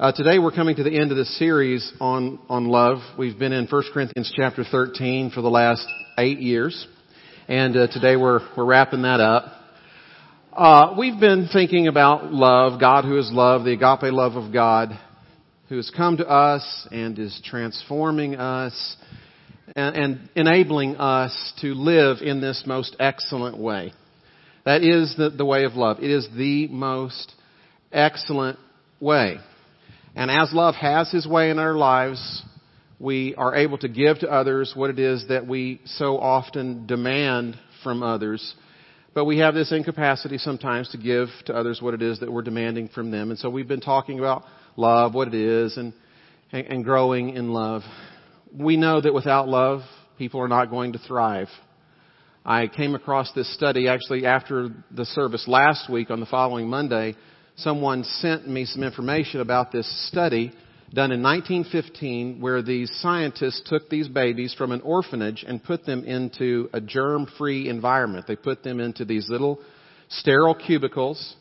Uh, today we're coming to the end of this series on, on love. We've been in 1 Corinthians chapter 13 for the last eight years. And uh, today we're, we're wrapping that up. Uh, we've been thinking about love, God who is love, the agape love of God, who has come to us and is transforming us and, and enabling us to live in this most excellent way. That is the, the way of love. It is the most excellent way. And as love has his way in our lives, we are able to give to others what it is that we so often demand from others. But we have this incapacity sometimes to give to others what it is that we're demanding from them. And so we've been talking about love, what it is, and, and growing in love. We know that without love, people are not going to thrive. I came across this study actually after the service last week on the following Monday someone sent me some information about this study done in 1915 where these scientists took these babies from an orphanage and put them into a germ-free environment. They put them into these little sterile cubicles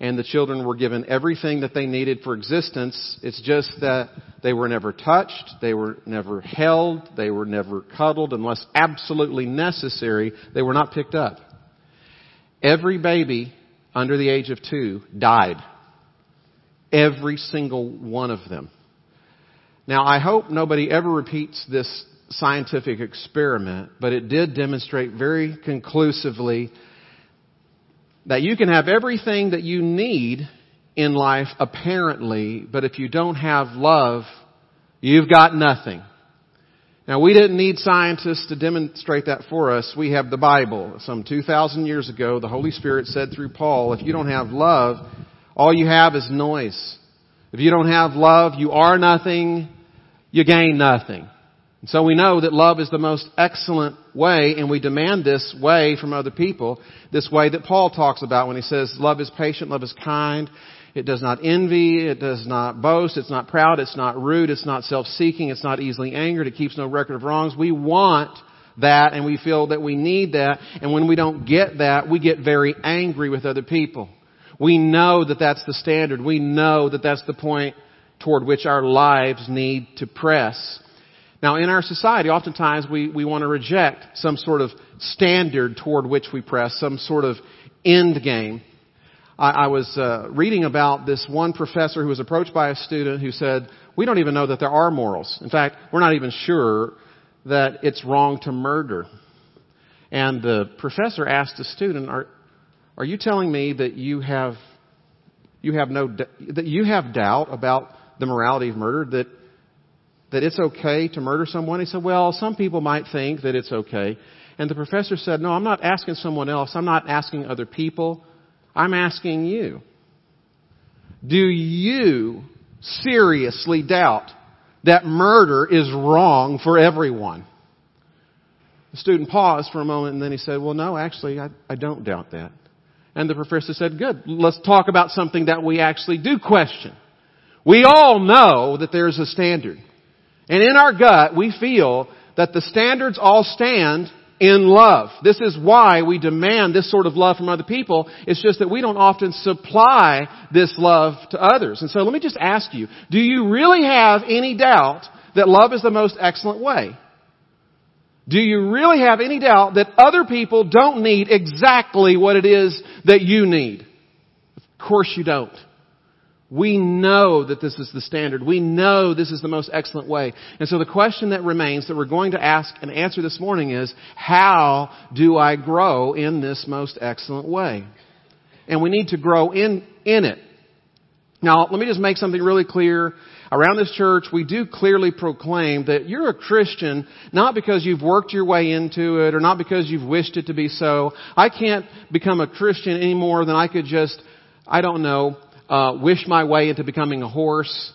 and the children were given everything that they needed for existence. It's just that they were never touched, they were never held, they were never cuddled unless absolutely necessary. They were not picked up. Every baby under the age of two died. Every single one of them. Now, I hope nobody ever repeats this scientific experiment, but it did demonstrate very conclusively that you can have everything that you need in life, apparently, but if you don't have love, you've got nothing. Now we didn't need scientists to demonstrate that for us. We have the Bible. Some 2,000 years ago, the Holy Spirit said through Paul, if you don't have love, all you have is noise. If you don't have love, you are nothing, you gain nothing. And so we know that love is the most excellent way, and we demand this way from other people, this way that Paul talks about when he says, love is patient, love is kind, it does not envy. It does not boast. It's not proud. It's not rude. It's not self-seeking. It's not easily angered. It keeps no record of wrongs. We want that and we feel that we need that. And when we don't get that, we get very angry with other people. We know that that's the standard. We know that that's the point toward which our lives need to press. Now, in our society, oftentimes we, we want to reject some sort of standard toward which we press, some sort of end game. I, I was uh, reading about this one professor who was approached by a student who said, "We don't even know that there are morals. In fact, we're not even sure that it's wrong to murder." And the professor asked the student, "Are are you telling me that you have you have no that you have doubt about the morality of murder that that it's okay to murder someone?" He said, "Well, some people might think that it's okay." And the professor said, "No, I'm not asking someone else. I'm not asking other people. I'm asking you, do you seriously doubt that murder is wrong for everyone? The student paused for a moment and then he said, well, no, actually, I, I don't doubt that. And the professor said, good, let's talk about something that we actually do question. We all know that there's a standard. And in our gut, we feel that the standards all stand in love. This is why we demand this sort of love from other people. It's just that we don't often supply this love to others. And so let me just ask you, do you really have any doubt that love is the most excellent way? Do you really have any doubt that other people don't need exactly what it is that you need? Of course you don't. We know that this is the standard. We know this is the most excellent way. And so the question that remains that we're going to ask and answer this morning is, how do I grow in this most excellent way? And we need to grow in, in it. Now, let me just make something really clear. Around this church, we do clearly proclaim that you're a Christian not because you've worked your way into it or not because you've wished it to be so. I can't become a Christian any more than I could just, I don't know, uh, wish my way into becoming a horse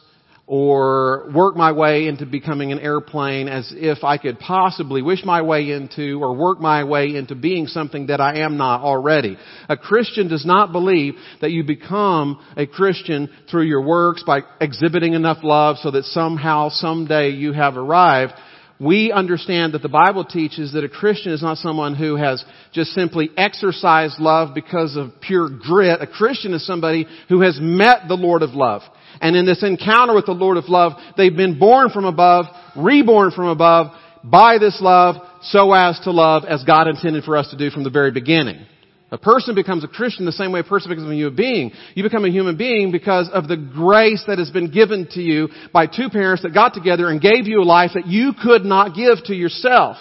or work my way into becoming an airplane as if I could possibly wish my way into or work my way into being something that I am not already. A Christian does not believe that you become a Christian through your works by exhibiting enough love so that somehow, someday you have arrived we understand that the Bible teaches that a Christian is not someone who has just simply exercised love because of pure grit. A Christian is somebody who has met the Lord of love. And in this encounter with the Lord of love, they've been born from above, reborn from above, by this love, so as to love as God intended for us to do from the very beginning. A person becomes a Christian the same way a person becomes a human being. You become a human being because of the grace that has been given to you by two parents that got together and gave you a life that you could not give to yourself.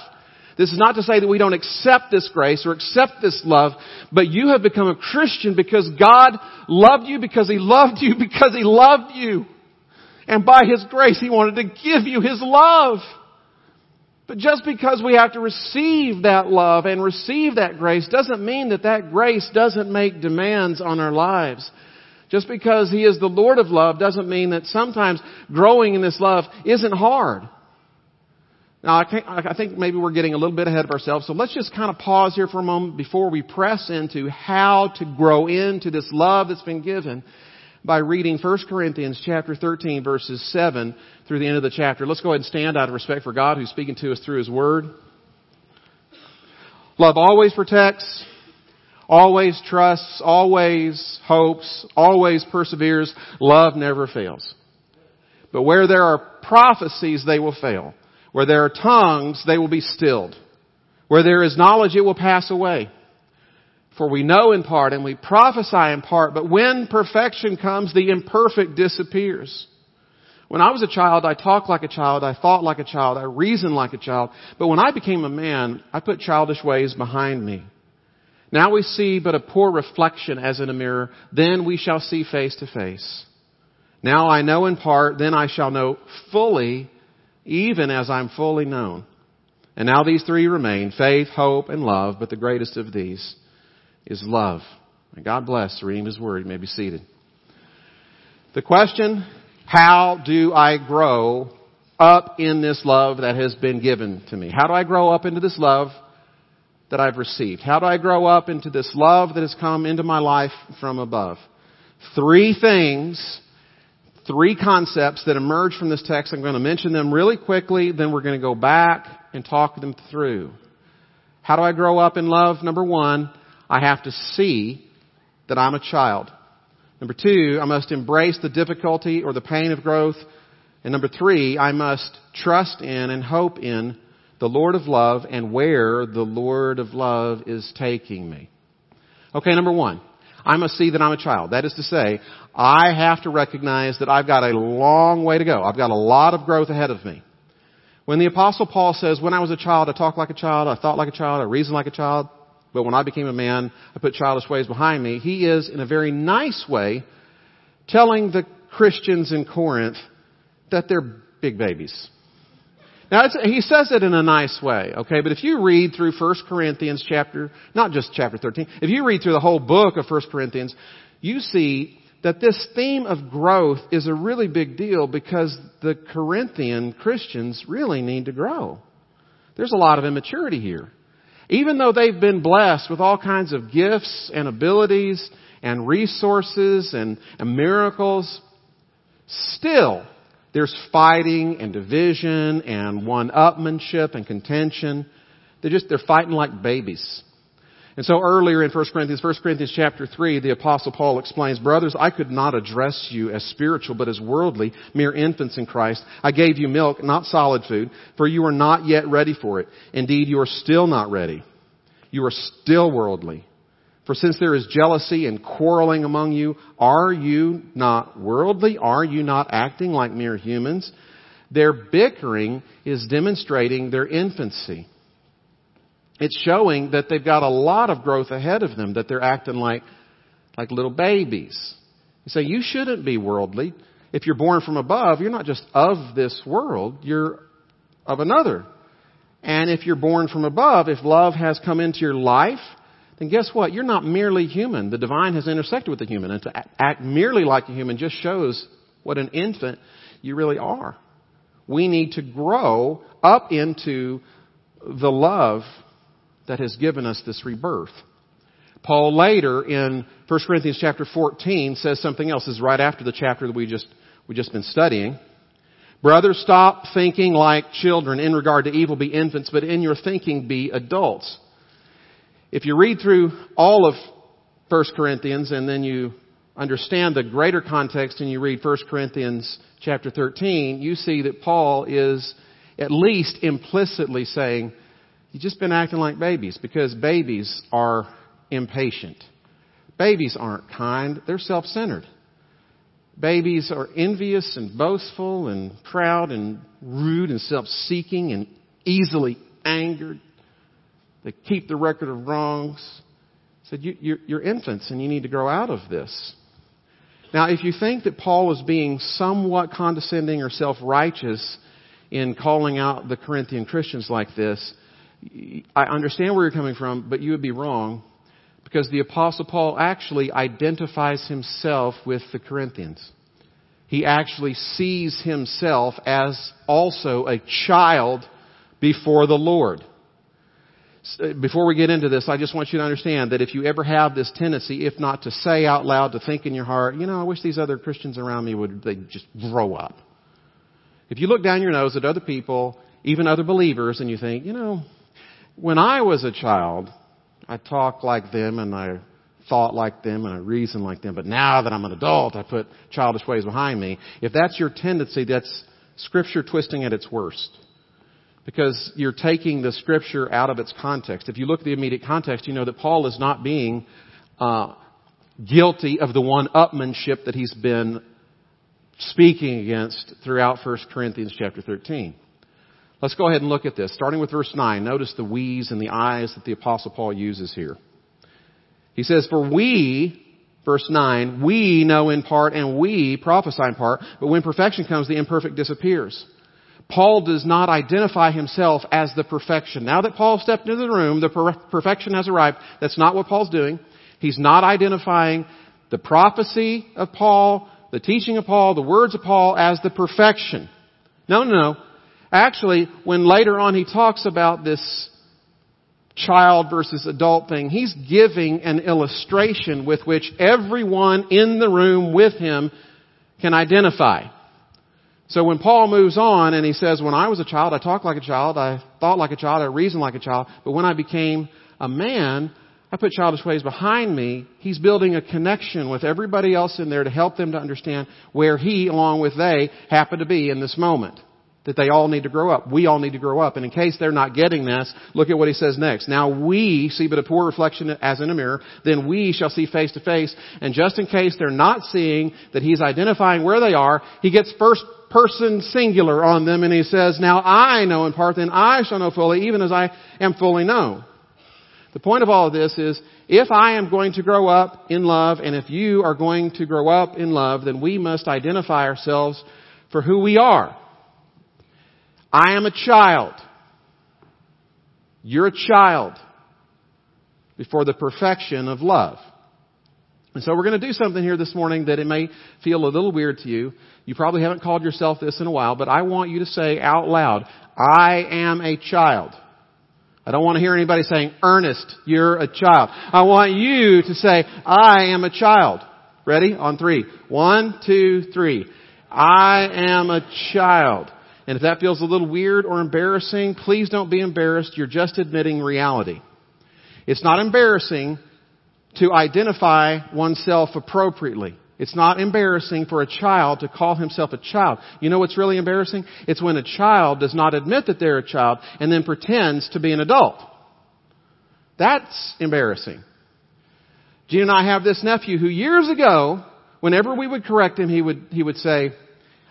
This is not to say that we don't accept this grace or accept this love, but you have become a Christian because God loved you, because He loved you, because He loved you. And by His grace, He wanted to give you His love. But just because we have to receive that love and receive that grace doesn't mean that that grace doesn't make demands on our lives. Just because He is the Lord of love doesn't mean that sometimes growing in this love isn't hard. Now, I think maybe we're getting a little bit ahead of ourselves, so let's just kind of pause here for a moment before we press into how to grow into this love that's been given by reading 1 Corinthians chapter 13 verses 7 through the end of the chapter. Let's go ahead and stand out of respect for God who's speaking to us through His Word. Love always protects, always trusts, always hopes, always perseveres. Love never fails. But where there are prophecies, they will fail. Where there are tongues, they will be stilled. Where there is knowledge, it will pass away. For we know in part and we prophesy in part, but when perfection comes, the imperfect disappears. When I was a child, I talked like a child, I thought like a child, I reasoned like a child, but when I became a man, I put childish ways behind me. Now we see but a poor reflection as in a mirror, then we shall see face to face. Now I know in part, then I shall know fully, even as I'm fully known. And now these three remain, faith, hope, and love, but the greatest of these is love. And God bless reading His Word. You may be seated. The question, how do I grow up in this love that has been given to me? How do I grow up into this love that I've received? How do I grow up into this love that has come into my life from above? Three things, three concepts that emerge from this text. I'm going to mention them really quickly, then we're going to go back and talk them through. How do I grow up in love? Number one, I have to see that I'm a child. Number two, I must embrace the difficulty or the pain of growth. And number three, I must trust in and hope in the Lord of love and where the Lord of love is taking me. Okay, number one, I must see that I'm a child. That is to say, I have to recognize that I've got a long way to go. I've got a lot of growth ahead of me. When the apostle Paul says, when I was a child, I talked like a child, I thought like a child, I reasoned like a child, but when I became a man, I put childish ways behind me. He is, in a very nice way, telling the Christians in Corinth that they're big babies. Now, he says it in a nice way, okay? But if you read through 1 Corinthians chapter, not just chapter 13, if you read through the whole book of 1 Corinthians, you see that this theme of growth is a really big deal because the Corinthian Christians really need to grow. There's a lot of immaturity here. Even though they've been blessed with all kinds of gifts and abilities and resources and, and miracles, still there's fighting and division and one-upmanship and contention. They're just, they're fighting like babies. And so earlier in 1 Corinthians, 1 Corinthians chapter 3, the apostle Paul explains, Brothers, I could not address you as spiritual, but as worldly, mere infants in Christ. I gave you milk, not solid food, for you are not yet ready for it. Indeed, you are still not ready. You are still worldly. For since there is jealousy and quarreling among you, are you not worldly? Are you not acting like mere humans? Their bickering is demonstrating their infancy it's showing that they've got a lot of growth ahead of them, that they're acting like, like little babies. You say, you shouldn't be worldly. If you're born from above, you're not just of this world, you're of another. And if you're born from above, if love has come into your life, then guess what? You're not merely human. The divine has intersected with the human. And to act merely like a human just shows what an infant you really are. We need to grow up into the love that has given us this rebirth. Paul later in 1 Corinthians chapter 14 says something else. This is right after the chapter that we just, we just been studying. Brothers, stop thinking like children in regard to evil, be infants, but in your thinking be adults. If you read through all of 1 Corinthians and then you understand the greater context and you read 1 Corinthians chapter 13, you see that Paul is at least implicitly saying, you've just been acting like babies because babies are impatient. Babies aren't kind. They're self-centered. Babies are envious and boastful and proud and rude and self-seeking and easily angered. They keep the record of wrongs. Said, you, are infants and you need to grow out of this. Now, if you think that Paul was being somewhat condescending or self-righteous in calling out the Corinthian Christians like this, I understand where you're coming from, but you would be wrong because the apostle Paul actually identifies himself with the Corinthians. He actually sees himself as also a child before the Lord. Uh, before we get into this, I just want you to understand that if you ever have this tendency, if not to say out loud, to think in your heart, you know, I wish these other Christians around me would, they just grow up. If you look down your nose at other people, even other believers, and you think, you know, when I was a child, I talked like them and I thought like them and I reasoned like them, but now that I'm an adult, I put childish ways behind me. If that's your tendency, that's scripture twisting at its worst because you're taking the scripture out of its context. If you look at the immediate context, you know that Paul is not being uh, guilty of the one-upmanship that he's been speaking against throughout 1 Corinthians chapter 13. Let's go ahead and look at this. Starting with verse 9, notice the we's and the I's that the apostle Paul uses here. He says, for we, verse 9, we know in part and we prophesy in part, but when perfection comes, the imperfect disappears. Paul does not identify himself as the perfection. Now that Paul stepped into the room, the per- perfection has arrived. That's not what Paul's doing. He's not identifying the prophecy of Paul, the teaching of Paul, the words of Paul as the perfection. No, no, no. Actually, when later on he talks about this child versus adult thing, he's giving an illustration with which everyone in the room with him can identify. So when Paul moves on and he says, when I was a child, I talked like a child, I thought like a child, I reasoned like a child, but when I became a man, I put childish ways behind me. He's building a connection with everybody else in there to help them to understand where he, along with they, happen to be in this moment. That they all need to grow up. We all need to grow up. And in case they're not getting this, look at what he says next. Now we see but a poor reflection as in a mirror, then we shall see face to face. And just in case they're not seeing that he's identifying where they are, he gets first person singular on them and he says, now I know in part, then I shall know fully, even as I am fully known. The point of all of this is, if I am going to grow up in love and if you are going to grow up in love, then we must identify ourselves for who we are. I am a child. You're a child before the perfection of love. And so we're going to do something here this morning that it may feel a little weird to you. You probably haven't called yourself this in a while, but I want you to say out loud, I am a child. I don't want to hear anybody saying, Ernest, you're a child. I want you to say, I am a child. Ready? On three. One, two, three. I am a child. And if that feels a little weird or embarrassing, please don't be embarrassed. You're just admitting reality. It's not embarrassing to identify oneself appropriately. It's not embarrassing for a child to call himself a child. You know what's really embarrassing? It's when a child does not admit that they're a child and then pretends to be an adult. That's embarrassing. Gene and I have this nephew who years ago, whenever we would correct him, he would, he would say,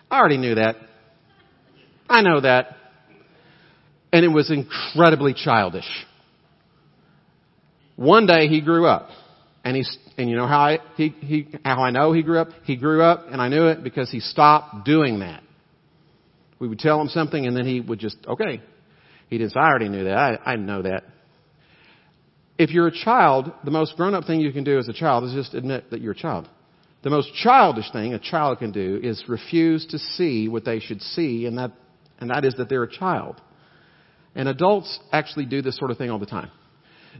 I already knew that. I know that. And it was incredibly childish. One day he grew up. And he's, and you know how I, he, he, how I know he grew up? He grew up and I knew it because he stopped doing that. We would tell him something and then he would just, okay. He didn't I already knew that. I, I know that. If you're a child, the most grown up thing you can do as a child is just admit that you're a child. The most childish thing a child can do is refuse to see what they should see and that, and that is that they're a child. And adults actually do this sort of thing all the time.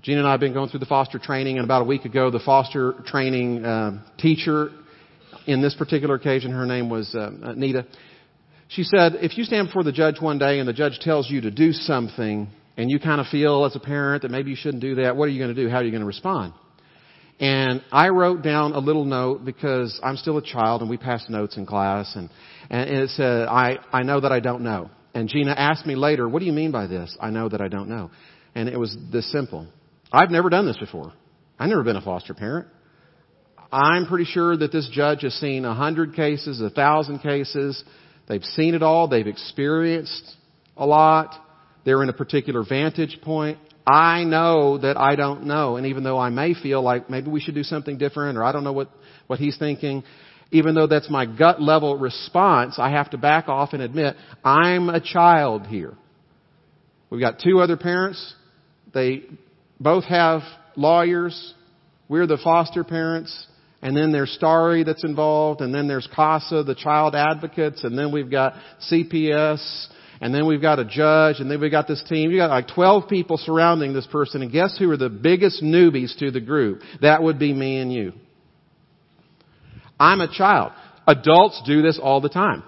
Gene and I have been going through the foster training, and about a week ago, the foster training uh, teacher, in this particular occasion, her name was uh, Nita. She said, if you stand before the judge one day and the judge tells you to do something, and you kind of feel as a parent that maybe you shouldn't do that, what are you going to do? How are you going to respond? And I wrote down a little note because I'm still a child and we pass notes in class and, and it said, I, I know that I don't know. And Gina asked me later, what do you mean by this? I know that I don't know. And it was this simple. I've never done this before. I've never been a foster parent. I'm pretty sure that this judge has seen a hundred cases, a thousand cases. They've seen it all. They've experienced a lot. They're in a particular vantage point. I know that I don't know. And even though I may feel like maybe we should do something different or I don't know what, what he's thinking, even though that's my gut level response, I have to back off and admit I'm a child here. We've got two other parents. They both have lawyers. We're the foster parents. And then there's Starry that's involved, and then there's CASA, the child advocates, and then we've got CPS, and then we've got a judge, and then we've got this team. You've got like 12 people surrounding this person, and guess who are the biggest newbies to the group? That would be me and you. I'm a child. Adults do this all the time.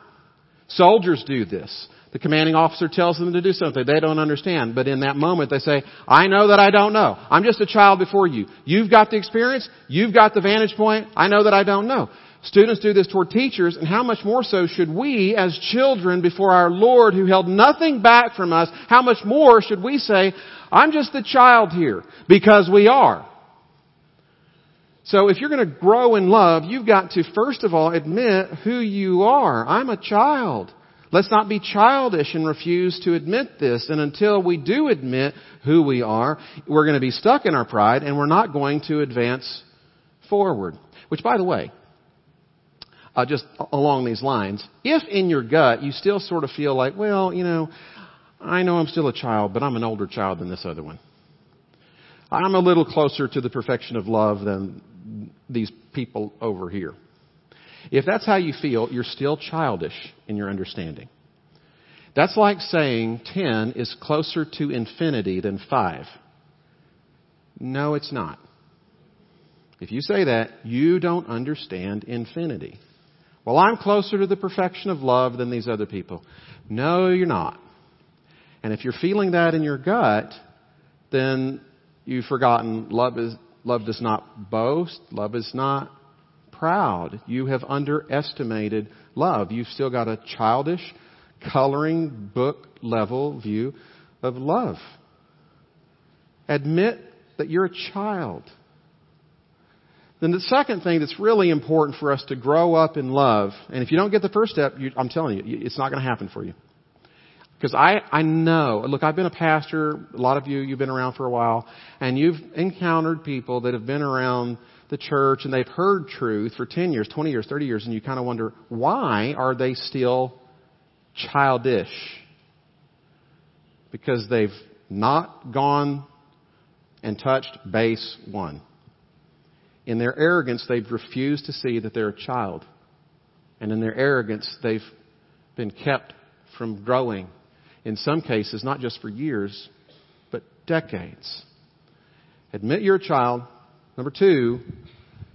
Soldiers do this. The commanding officer tells them to do something they don't understand, but in that moment they say, I know that I don't know. I'm just a child before you. You've got the experience. You've got the vantage point. I know that I don't know. Students do this toward teachers, and how much more so should we as children before our Lord who held nothing back from us, how much more should we say, I'm just a child here, because we are. So if you're going to grow in love, you've got to first of all admit who you are. I'm a child. Let's not be childish and refuse to admit this. And until we do admit who we are, we're going to be stuck in our pride and we're not going to advance forward. Which, by the way, uh, just along these lines, if in your gut you still sort of feel like, well, you know, I know I'm still a child, but I'm an older child than this other one. I'm a little closer to the perfection of love than these people over here. If that's how you feel, you're still childish in your understanding. That's like saying 10 is closer to infinity than 5. No, it's not. If you say that, you don't understand infinity. Well, I'm closer to the perfection of love than these other people. No, you're not. And if you're feeling that in your gut, then you've forgotten love is love does not boast, love is not proud. You have underestimated love. You've still got a childish, coloring book level view of love. Admit that you're a child. Then the second thing that's really important for us to grow up in love, and if you don't get the first step, you, I'm telling you, it's not going to happen for you. Because I, I know, look, I've been a pastor, a lot of you, you've been around for a while, and you've encountered people that have been around the church and they've heard truth for 10 years, 20 years, 30 years, and you kind of wonder, why are they still childish? Because they've not gone and touched base one. In their arrogance, they've refused to see that they're a child. And in their arrogance, they've been kept from growing. In some cases, not just for years, but decades. Admit you're a child. Number two,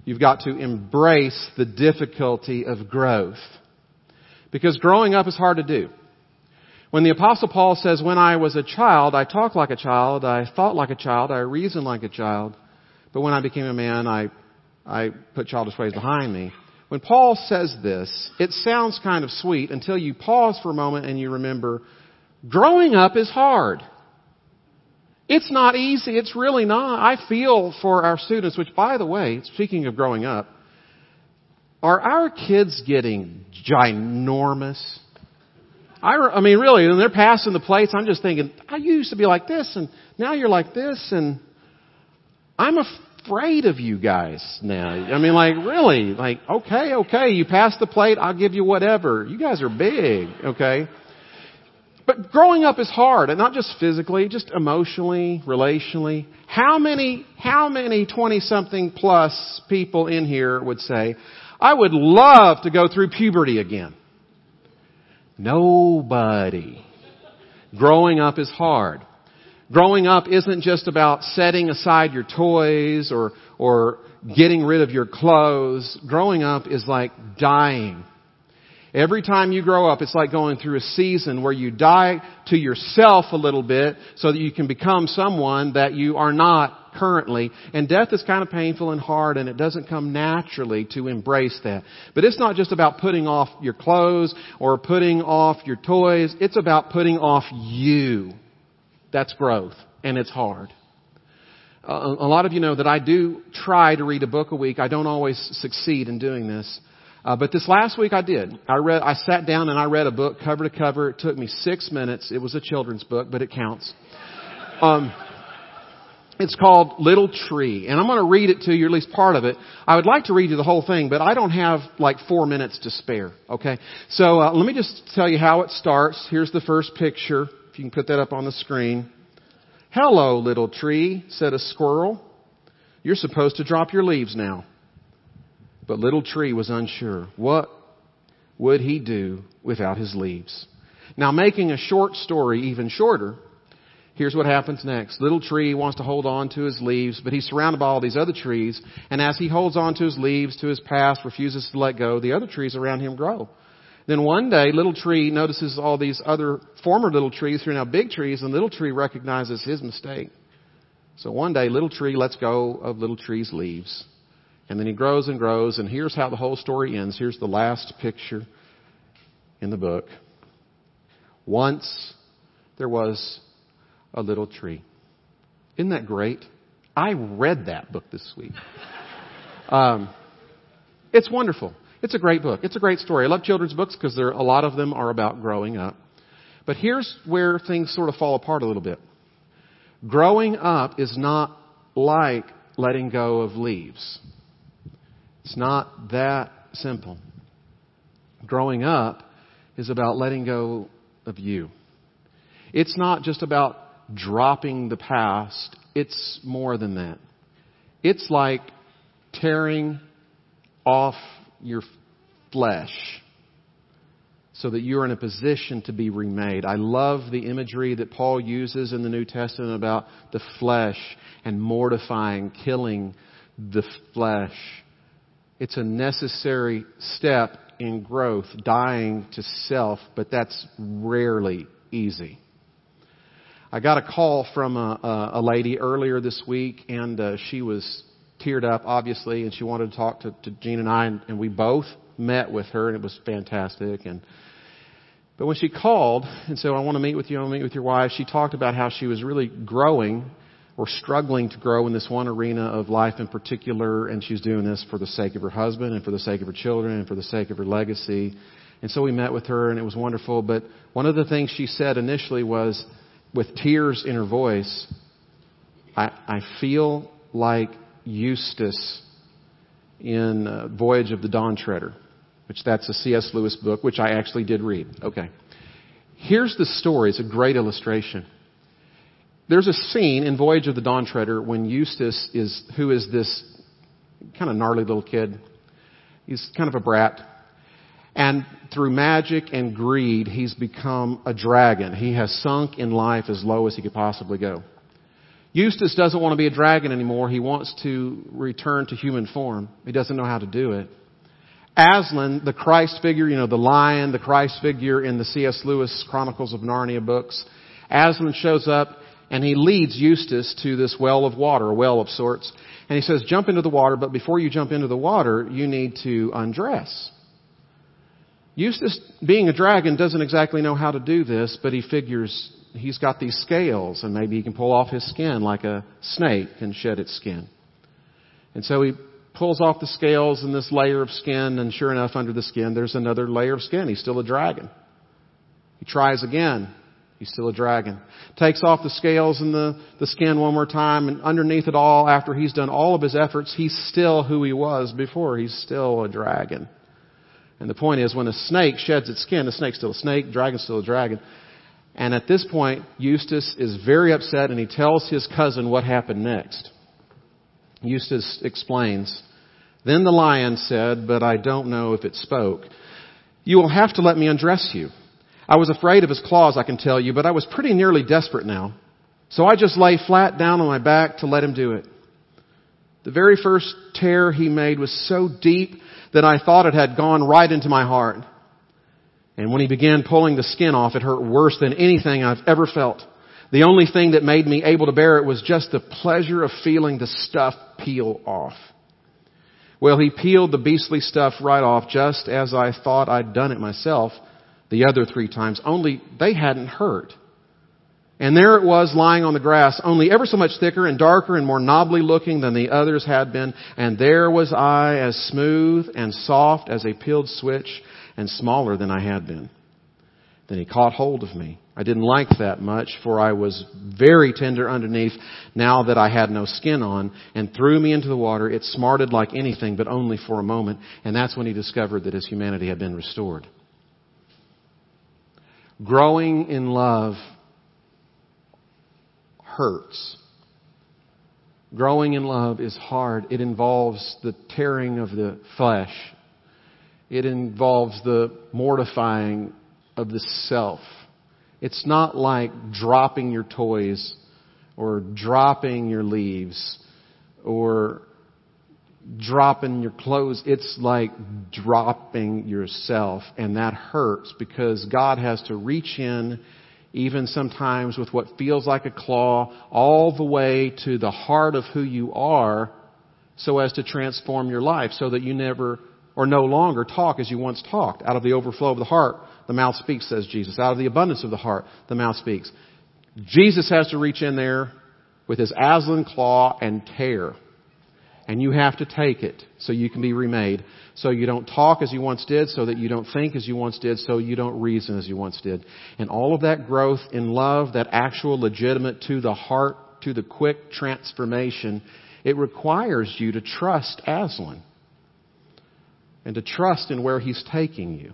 you've got to embrace the difficulty of growth. Because growing up is hard to do. When the apostle Paul says, when I was a child, I talked like a child, I thought like a child, I reasoned like a child, but when I became a man, I, I put childish ways behind me. When Paul says this, it sounds kind of sweet until you pause for a moment and you remember, growing up is hard. It's not easy. It's really not. I feel for our students, which by the way, speaking of growing up, are our kids getting ginormous? I, I mean, really, when they're passing the plates, I'm just thinking, I used to be like this, and now you're like this, and I'm afraid of you guys now. I mean, like, really, like, okay, okay, you pass the plate, I'll give you whatever. You guys are big, okay? But growing up is hard, and not just physically, just emotionally, relationally. How many, how many 20 something plus people in here would say, I would love to go through puberty again? Nobody. Growing up is hard. Growing up isn't just about setting aside your toys or, or getting rid of your clothes. Growing up is like dying Every time you grow up, it's like going through a season where you die to yourself a little bit so that you can become someone that you are not currently. And death is kind of painful and hard and it doesn't come naturally to embrace that. But it's not just about putting off your clothes or putting off your toys. It's about putting off you. That's growth and it's hard. Uh, a lot of you know that I do try to read a book a week. I don't always succeed in doing this. Uh, but this last week I did. I read, I sat down and I read a book cover to cover. It took me six minutes. It was a children's book, but it counts. Um, it's called Little Tree, and I'm going to read it to you, at least part of it. I would like to read you the whole thing, but I don't have like four minutes to spare. Okay, so uh, let me just tell you how it starts. Here's the first picture. If you can put that up on the screen. Hello, little tree," said a squirrel. "You're supposed to drop your leaves now." But little tree was unsure. What would he do without his leaves? Now making a short story even shorter, here's what happens next. Little tree wants to hold on to his leaves, but he's surrounded by all these other trees, and as he holds on to his leaves, to his past, refuses to let go, the other trees around him grow. Then one day, little tree notices all these other former little trees who are now big trees, and little tree recognizes his mistake. So one day, little tree lets go of little tree's leaves. And then he grows and grows, and here's how the whole story ends. Here's the last picture in the book. Once there was a little tree. Isn't that great? I read that book this week. Um, it's wonderful. It's a great book. It's a great story. I love children's books because a lot of them are about growing up. But here's where things sort of fall apart a little bit. Growing up is not like letting go of leaves. It's not that simple. Growing up is about letting go of you. It's not just about dropping the past. It's more than that. It's like tearing off your flesh so that you're in a position to be remade. I love the imagery that Paul uses in the New Testament about the flesh and mortifying, killing the flesh it's a necessary step in growth, dying to self, but that's rarely easy. I got a call from a, a, lady earlier this week, and uh, she was teared up, obviously, and she wanted to talk to, to Gene and I, and, and we both met with her, and it was fantastic. And but when she called and said, "I want to meet with you, I want to meet with your wife," she talked about how she was really growing or struggling to grow in this one arena of life in particular, and she's doing this for the sake of her husband and for the sake of her children and for the sake of her legacy. And so we met with her, and it was wonderful. But one of the things she said initially was, with tears in her voice, I, I feel like Eustace in uh, Voyage of the Dawn Treader, which that's a C.S. Lewis book, which I actually did read. Okay. Here's the story. It's a great illustration. There's a scene in Voyage of the Dawn Treader when Eustace is, who is this kind of gnarly little kid. He's kind of a brat. And through magic and greed, he's become a dragon. He has sunk in life as low as he could possibly go. Eustace doesn't want to be a dragon anymore. He wants to return to human form. He doesn't know how to do it. Aslan, the Christ figure, you know, the lion, the Christ figure in the C.S. Lewis Chronicles of Narnia books, Aslan shows up and he leads Eustace to this well of water, a well of sorts. And he says, jump into the water, but before you jump into the water, you need to undress. Eustace, being a dragon, doesn't exactly know how to do this, but he figures he's got these scales and maybe he can pull off his skin like a snake can shed its skin. And so he pulls off the scales and this layer of skin, and sure enough, under the skin, there's another layer of skin. He's still a dragon. He tries again. He's still a dragon. Takes off the scales and the, the skin one more time, and underneath it all, after he's done all of his efforts, he's still who he was before. He's still a dragon. And the point is, when a snake sheds its skin, the snake's still a snake, dragon's still a dragon. And at this point, Eustace is very upset and he tells his cousin what happened next. Eustace explains, Then the lion said, but I don't know if it spoke, You will have to let me undress you. I was afraid of his claws, I can tell you, but I was pretty nearly desperate now. So I just lay flat down on my back to let him do it. The very first tear he made was so deep that I thought it had gone right into my heart. And when he began pulling the skin off, it hurt worse than anything I've ever felt. The only thing that made me able to bear it was just the pleasure of feeling the stuff peel off. Well, he peeled the beastly stuff right off just as I thought I'd done it myself the other three times, only they hadn't hurt. And there it was lying on the grass, only ever so much thicker and darker and more knobbly looking than the others had been. And there was I as smooth and soft as a peeled switch and smaller than I had been. Then he caught hold of me. I didn't like that much, for I was very tender underneath now that I had no skin on, and threw me into the water. It smarted like anything, but only for a moment, and that's when he discovered that his humanity had been restored. Growing in love hurts. Growing in love is hard. It involves the tearing of the flesh. It involves the mortifying of the self. It's not like dropping your toys or dropping your leaves or dropping your clothes. It's like dropping yourself and that hurts because God has to reach in even sometimes with what feels like a claw all the way to the heart of who you are so as to transform your life so that you never or no longer talk as you once talked. Out of the overflow of the heart, the mouth speaks, says Jesus. Out of the abundance of the heart, the mouth speaks. Jesus has to reach in there with his Aslan claw and tear. And you have to take it so you can be remade. So you don't talk as you once did, so that you don't think as you once did, so you don't reason as you once did. And all of that growth in love, that actual legitimate to the heart, to the quick transformation, it requires you to trust Aslan and to trust in where He's taking you.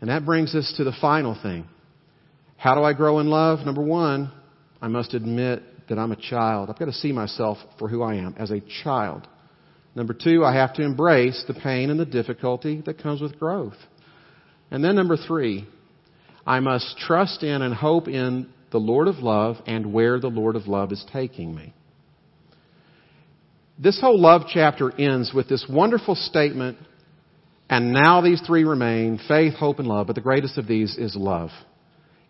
And that brings us to the final thing. How do I grow in love? Number one, I must admit that I'm a child. I've got to see myself for who I am as a child. Number two, I have to embrace the pain and the difficulty that comes with growth. And then number three, I must trust in and hope in the Lord of love and where the Lord of love is taking me. This whole love chapter ends with this wonderful statement, and now these three remain faith, hope, and love, but the greatest of these is love.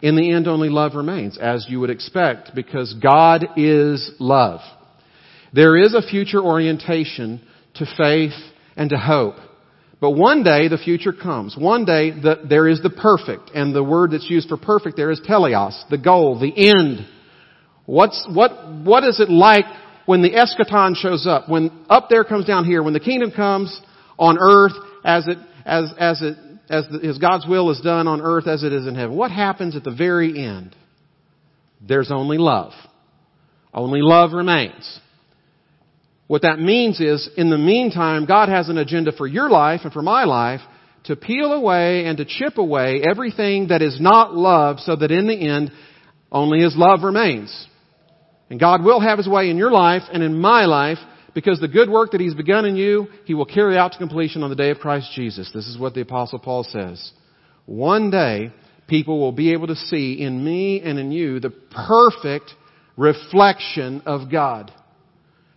In the end, only love remains, as you would expect, because God is love. There is a future orientation to faith and to hope. But one day the future comes. One day the, there is the perfect, and the word that's used for perfect there is teleos, the goal, the end. What's, what, what is it like when the eschaton shows up, when up there comes down here, when the kingdom comes on earth as it, as, as it, as, the, as God's will is done on earth as it is in heaven, what happens at the very end? There's only love. Only love remains. What that means is, in the meantime, God has an agenda for your life and for my life to peel away and to chip away everything that is not love so that in the end, only His love remains. And God will have His way in your life and in my life because the good work that He's begun in you, He will carry out to completion on the day of Christ Jesus. This is what the apostle Paul says. One day, people will be able to see in me and in you the perfect reflection of God.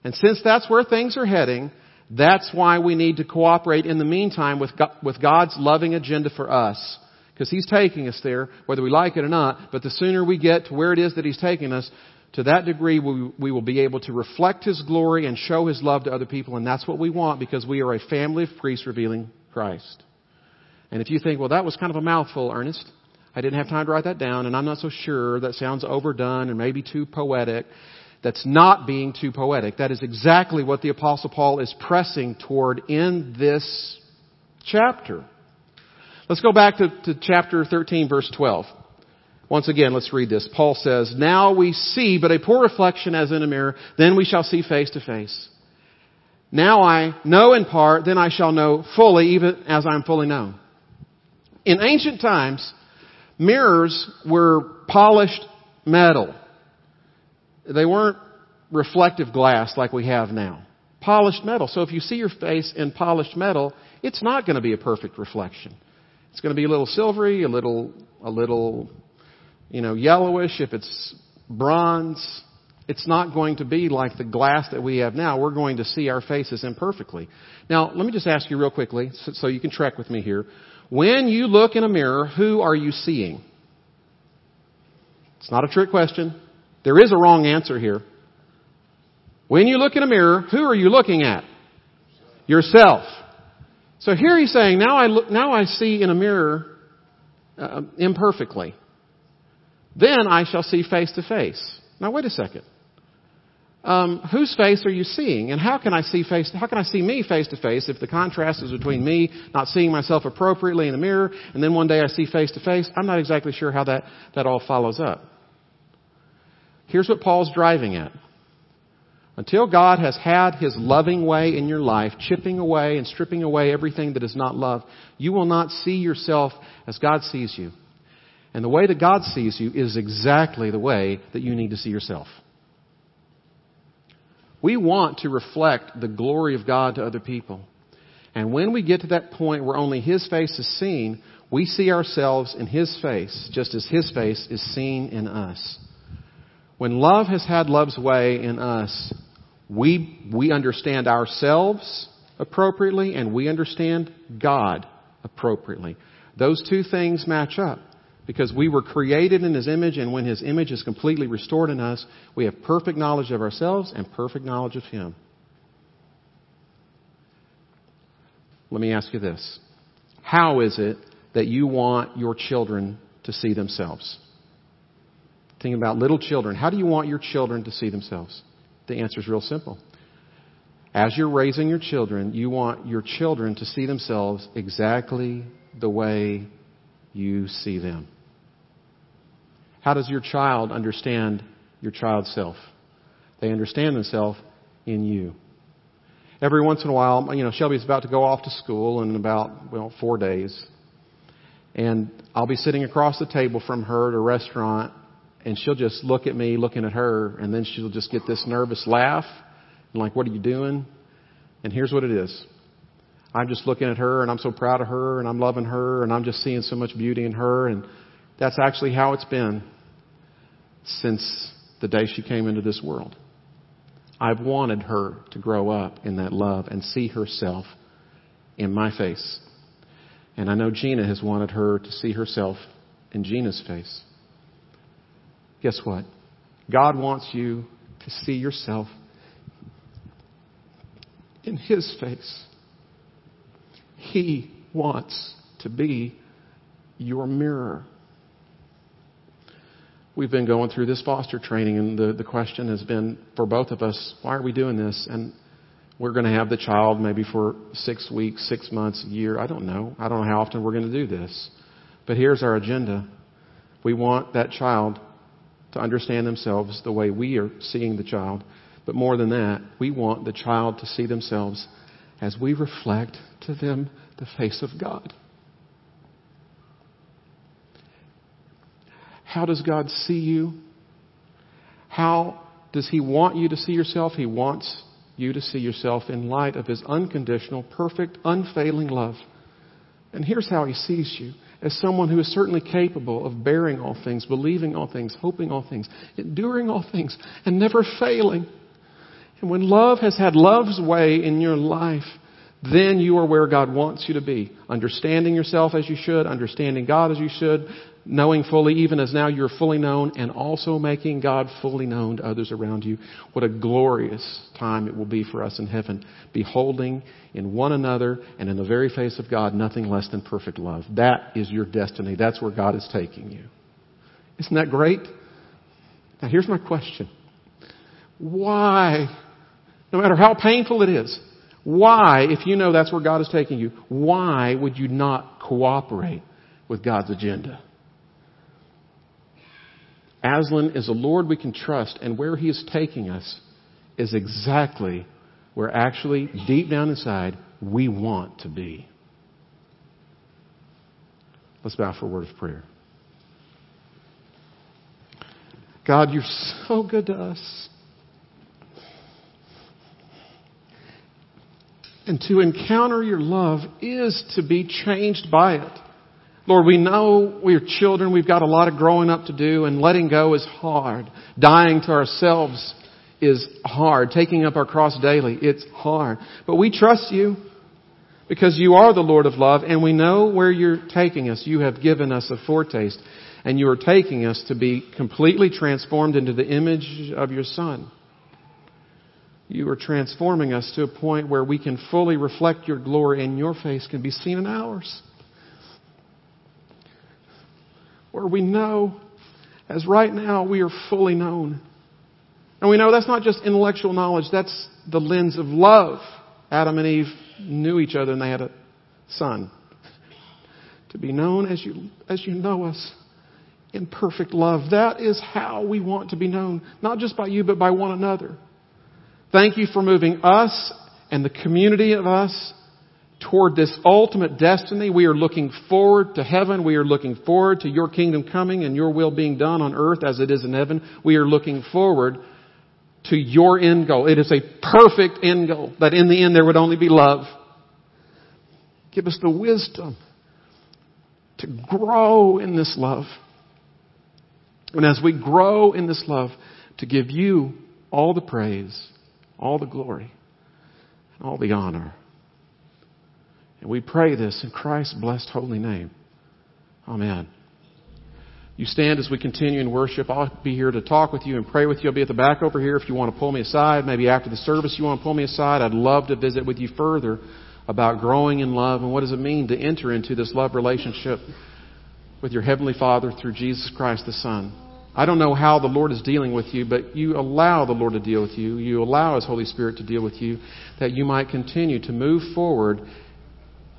And since that's where things are heading, that's why we need to cooperate in the meantime with, with God's loving agenda for us. Because He's taking us there, whether we like it or not. But the sooner we get to where it is that He's taking us, to that degree, we, we will be able to reflect His glory and show His love to other people, and that's what we want because we are a family of priests revealing Christ. And if you think, well, that was kind of a mouthful, Ernest, I didn't have time to write that down, and I'm not so sure, that sounds overdone and maybe too poetic. That's not being too poetic. That is exactly what the Apostle Paul is pressing toward in this chapter. Let's go back to, to chapter 13, verse 12. Once again, let's read this. Paul says, Now we see but a poor reflection as in a mirror, then we shall see face to face. Now I know in part, then I shall know fully, even as I am fully known. In ancient times, mirrors were polished metal. They weren't reflective glass like we have now. Polished metal. So if you see your face in polished metal, it's not going to be a perfect reflection. It's going to be a little silvery, a little, a little you know, yellowish, if it's bronze, it's not going to be like the glass that we have now. We're going to see our faces imperfectly. Now, let me just ask you real quickly, so, so you can track with me here. When you look in a mirror, who are you seeing? It's not a trick question. There is a wrong answer here. When you look in a mirror, who are you looking at? Yourself. So here he's saying, now I look, now I see in a mirror uh, imperfectly. Then I shall see face to face. Now wait a second. Um, whose face are you seeing? And how can I see face? How can I see me face to face if the contrast is between me not seeing myself appropriately in the mirror, and then one day I see face to face? I'm not exactly sure how that that all follows up. Here's what Paul's driving at. Until God has had His loving way in your life, chipping away and stripping away everything that is not love, you will not see yourself as God sees you. And the way that God sees you is exactly the way that you need to see yourself. We want to reflect the glory of God to other people. And when we get to that point where only His face is seen, we see ourselves in His face, just as His face is seen in us. When love has had love's way in us, we, we understand ourselves appropriately and we understand God appropriately. Those two things match up because we were created in His image and when His image is completely restored in us, we have perfect knowledge of ourselves and perfect knowledge of Him. Let me ask you this. How is it that you want your children to see themselves? Think about little children. How do you want your children to see themselves? The answer is real simple. As you're raising your children, you want your children to see themselves exactly the way you see them. How does your child understand your child's self? They understand themselves in you. Every once in a while, you know, Shelby's about to go off to school in about, well, four days. And I'll be sitting across the table from her at a restaurant and she'll just look at me looking at her and then she'll just get this nervous laugh and like what are you doing and here's what it is i'm just looking at her and i'm so proud of her and i'm loving her and i'm just seeing so much beauty in her and that's actually how it's been since the day she came into this world i've wanted her to grow up in that love and see herself in my face and i know gina has wanted her to see herself in gina's face guess what? God wants you to see yourself in His face. He wants to be your mirror. We've been going through this foster training, and the, the question has been for both of us, why are we doing this? And we're going to have the child maybe for six weeks, six months, a year. I don't know. I don't know how often we're going to do this. But here's our agenda. We want that child to understand themselves the way we are seeing the child. But more than that, we want the child to see themselves as we reflect to them the face of God. How does God see you? How does He want you to see yourself? He wants you to see yourself in light of His unconditional, perfect, unfailing love. And here's how He sees you as someone who is certainly capable of bearing all things, believing all things, hoping all things, enduring all things, and never failing. And when love has had love's way in your life, then you are where God wants you to be. Understanding yourself as you should, understanding God as you should, knowing fully, even as now you're fully known, and also making God fully known to others around you. What a glorious time it will be for us in heaven, beholding in one another and in the very face of God nothing less than perfect love. That is your destiny. That's where God is taking you. Isn't that great? Now here's my question. Why, no matter how painful it is, why, if you know that's where God is taking you, why would you not cooperate with God's agenda? Aslan is a Lord we can trust, and where He is taking us is exactly where actually, deep down inside, we want to be. Let's bow for a word of prayer. God, you're so good to us. And to encounter your love is to be changed by it. Lord, we know we're children. We've got a lot of growing up to do and letting go is hard. Dying to ourselves is hard. Taking up our cross daily, it's hard. But we trust you Because you are the Lord of love and we know where you're taking us. You have given us a foretaste and you are taking us to be completely transformed into the image of your Son. You are transforming us to a point where we can fully reflect your glory and your face can be seen in ours. Where we know, as right now we are fully known. And we know that's not just intellectual knowledge, that's the lens of love. Adam and Eve knew each other and they had a son. To be known as you, as you know us in perfect love. That is how we want to be known. Not just by you, but by one another. Thank you for moving us and the community of us toward this ultimate destiny. We are looking forward to heaven. We are looking forward to your kingdom coming and your will being done on earth as it is in heaven. We are looking forward to your end goal. It is a perfect end goal that in the end there would only be love. Give us the wisdom to grow in this love. And as we grow in this love, to give you all the praise all the glory, and all the honor. And we pray this in Christ's blessed holy name. Amen. You stand as we continue in worship. I'll be here to talk with you and pray with you. I'll be at the back over here if you want to pull me aside. Maybe after the service you want to pull me aside. I'd love to visit with you further about growing in love and what does it mean to enter into this love relationship with your Heavenly Father through Jesus Christ the Son. I don't know how the Lord is dealing with you, but you allow the Lord to deal with you. You allow His Holy Spirit to deal with you that you might continue to move forward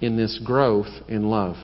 in this growth in love.